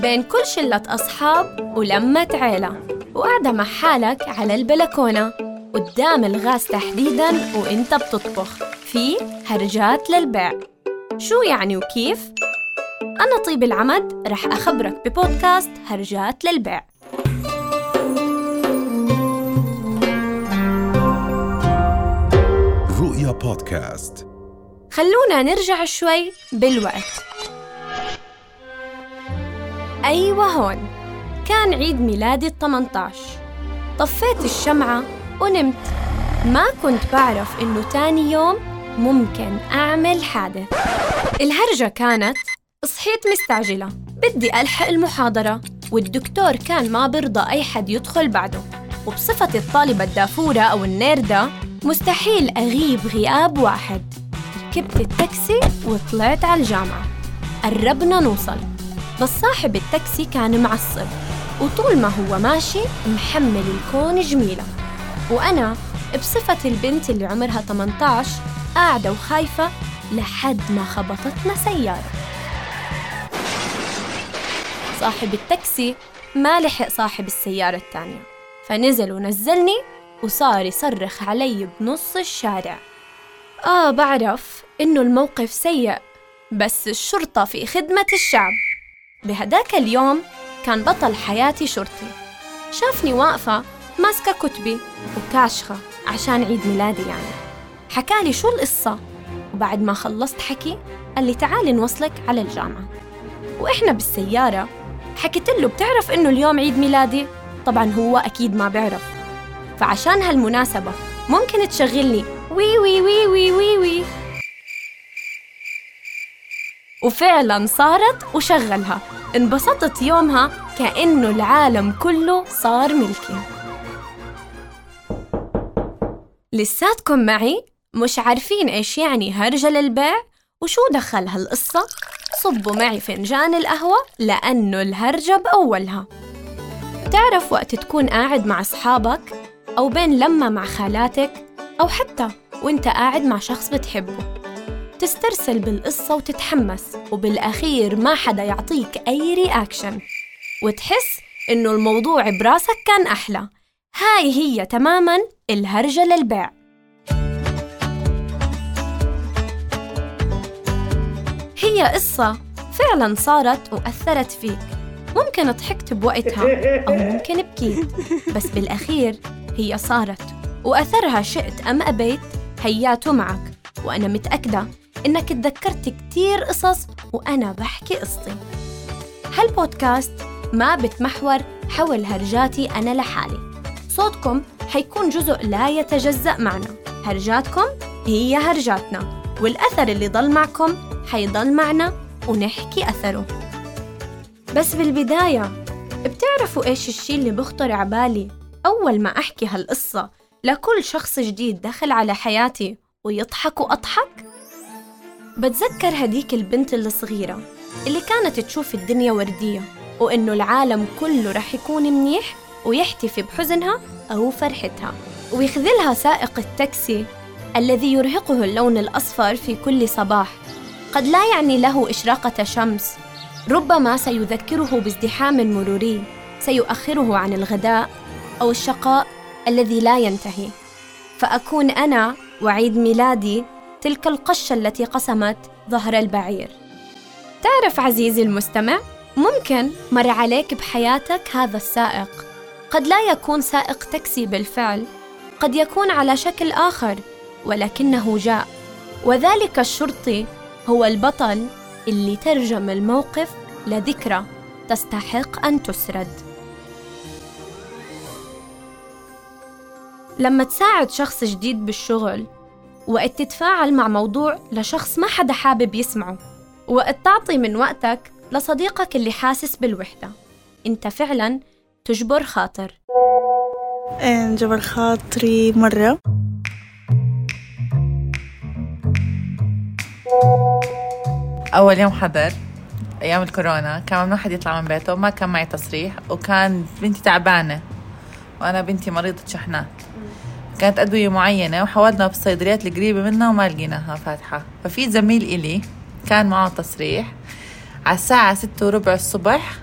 بين كل شلة أصحاب ولمة عيلة. وقاعدة مع حالك على البلكونة. قدام الغاز تحديداً وإنت بتطبخ. في هرجات للبيع. شو يعني وكيف؟ أنا طيب العمد رح أخبرك ببودكاست هرجات للبيع. رؤيا بودكاست. خلونا نرجع شوي بالوقت. أيوة هون. كان عيد ميلادي ال 18 طفيت الشمعة ونمت. ما كنت بعرف إنه تاني يوم ممكن أعمل حادث. الهرجة كانت صحيت مستعجلة. بدي ألحق المحاضرة والدكتور كان ما برضى أي حد يدخل بعده. وبصفتي الطالبة الدافورة أو النيردة مستحيل أغيب غياب واحد. ركبت التاكسي وطلعت على الجامعة. قربنا نوصل. بس صاحب التاكسي كان معصب. وطول ما هو ماشي محمل الكون جميلة. وأنا بصفة البنت اللي عمرها 18 قاعدة وخايفة لحد ما خبطتنا سيارة. صاحب التاكسي ما لحق صاحب السيارة الثانية. فنزل ونزلني وصار يصرخ علي بنص الشارع. آه بعرف إنه الموقف سيء بس الشرطة في خدمة الشعب. بهداك اليوم كان بطل حياتي شرطي. شافني واقفة ماسكة كتبي وكاشخة عشان عيد ميلادي يعني. حكالي شو القصة وبعد ما خلصت حكي قال لي تعالي نوصلك على الجامعة. وإحنا بالسيارة حكيت له بتعرف إنه اليوم عيد ميلادي؟ طبعا هو أكيد ما بيعرف. فعشان هالمناسبة ممكن تشغلني. وي وي وي وي وي وي. وفعلا صارت وشغلها. انبسطت يومها كأنه العالم كله صار ملكي. لساتكم معي مش عارفين إيش يعني هرجة للبيع وشو دخل هالقصة؟ صبوا معي فنجان القهوة لأنه الهرجة بأولها. بتعرف وقت تكون قاعد مع أصحابك أو بين لمة مع خالاتك أو حتى وإنت قاعد مع شخص بتحبه. تسترسل بالقصة وتتحمس وبالأخير ما حدا يعطيك أي رياكشن وتحس إنه الموضوع براسك كان أحلى. هاي هي تماماً الهرجة للبيع. هي قصة فعلا صارت وأثرت فيك. ممكن ضحكت بوقتها أو ممكن بكيت. بس بالأخير هي صارت. وأثرها شئت أم أبيت هياته معك. وأنا متأكدة إنك تذكرت كتير قصص وأنا بحكي قصتي. هالبودكاست ما بتمحور حول هرجاتي أنا لحالي. صوتكم حيكون جزء لا يتجزأ معنا. هرجاتكم هي هرجاتنا والأثر اللي ضل معكم حيضل معنا ونحكي أثره. بس بالبداية بتعرفوا إيش الشي اللي بخطر عبالي أول ما أحكي هالقصة لكل شخص جديد دخل على حياتي ويضحك وأضحك؟ بتذكر هديك البنت الصغيرة اللي كانت تشوف الدنيا وردية وإنه العالم كله رح يكون منيح ويحتفي بحزنها أو فرحتها ويخذلها سائق التاكسي الذي يرهقه اللون الأصفر في كل صباح. قد لا يعني له إشراقة شمس ربما سيذكره بازدحام مروري سيؤخره عن الغداء أو الشقاء الذي لا ينتهي. فأكون أنا وعيد ميلادي تلك القشة التي قسمت ظهر البعير. تعرف عزيزي المستمع ممكن مر عليك بحياتك هذا السائق. قد لا يكون سائق تاكسي بالفعل. قد يكون على شكل آخر ولكنه جاء. وذلك الشرطي هو البطل اللي ترجم الموقف لذكرى تستحق أن تسرد. لما تساعد شخص جديد بالشغل وقت تتفاعل مع موضوع لشخص ما حدا حابب يسمعه. وقت تعطي من وقتك لصديقك اللي حاسس بالوحدة. انت فعلا تجبر خاطر. جبر خاطري مرة. أول يوم حضر أيام الكورونا كان ممنوع حد يطلع من بيته ما كان معي تصريح وكان بنتي تعبانة. وأنا بنتي مريضة شحنات. كانت أدوية معينة وحاولنا بالصيدليات القريبة منا وما لقيناها فاتحة. ففي زميل إلي كان معه تصريح على الساعة ستة وربع الصبح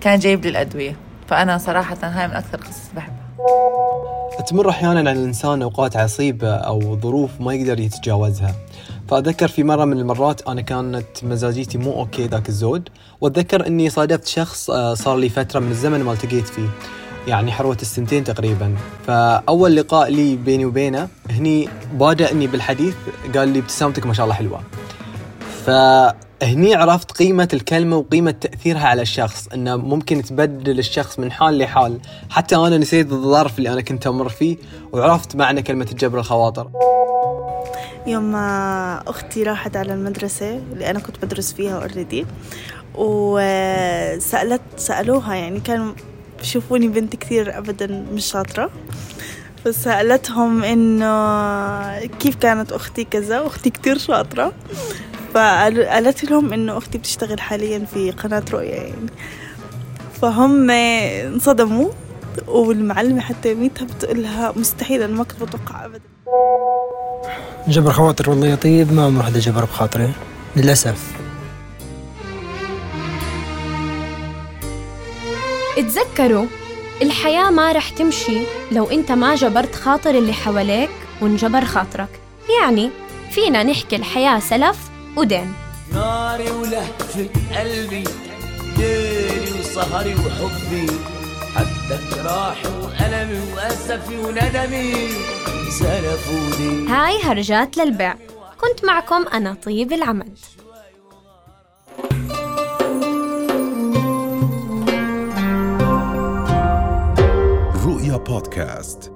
كان جايب لي الأدوية. فأنا صراحة هاي من أكثر قصص بحبها. تمر أحيانا على الإنسان أوقات عصيبة أو ظروف ما يقدر يتجاوزها. فأتذكر في مرة من المرات أنا كانت مزاجيتي مو okay ذاك الزود وأتذكر أني صادفت شخص آه، صار لي فترة من الزمن ما التقيت فيه. يعني حروة السنتين تقريبا. فأول لقاء لي بيني وبينه هني بادأ أني بالحديث قال لي ابتسامتك ما شاء الله حلوة. فهني عرفت قيمة الكلمة وقيمة تأثيرها على الشخص إنه ممكن تبدل الشخص من حال لحال. حتى أنا نسيت الظرف اللي أنا كنت أمر فيه وعرفت معنى كلمة جبر الخواطر. يوم أختي راحت على المدرسة اللي أنا كنت بدرس فيها اوريدي وسألت سألوها يعني كانوا بشوفوني بنت كثير أبدا مش شاطرة. فسألتهم إنه كيف كانت أختي كذا وأختي كتير شاطرة. فقالت لهم إنه أختي بتشتغل حاليا في قناة رؤية يعني. فهم انصدموا والمعلمة حتى يوميتها بتقولها مستحيل أنا ما كنت بتوقع أبدا. جبر خواطر والله يطيب ما عمره حدا جبر بخاطري للأسف. اتذكروا الحياة ما رح تمشي لو أنت ما جبرت خاطر اللي حواليك وانجبر خاطرك. يعني فينا نحكي الحياة سلف ودين. ناري ولهفة قلبي ليلي وسهري وحبي حتى جراحي وألمي وأسفي وندمي سلف ودين. هاي هرجات للبيع. كنت معكم أنا طيب العمد رؤيا بودكاست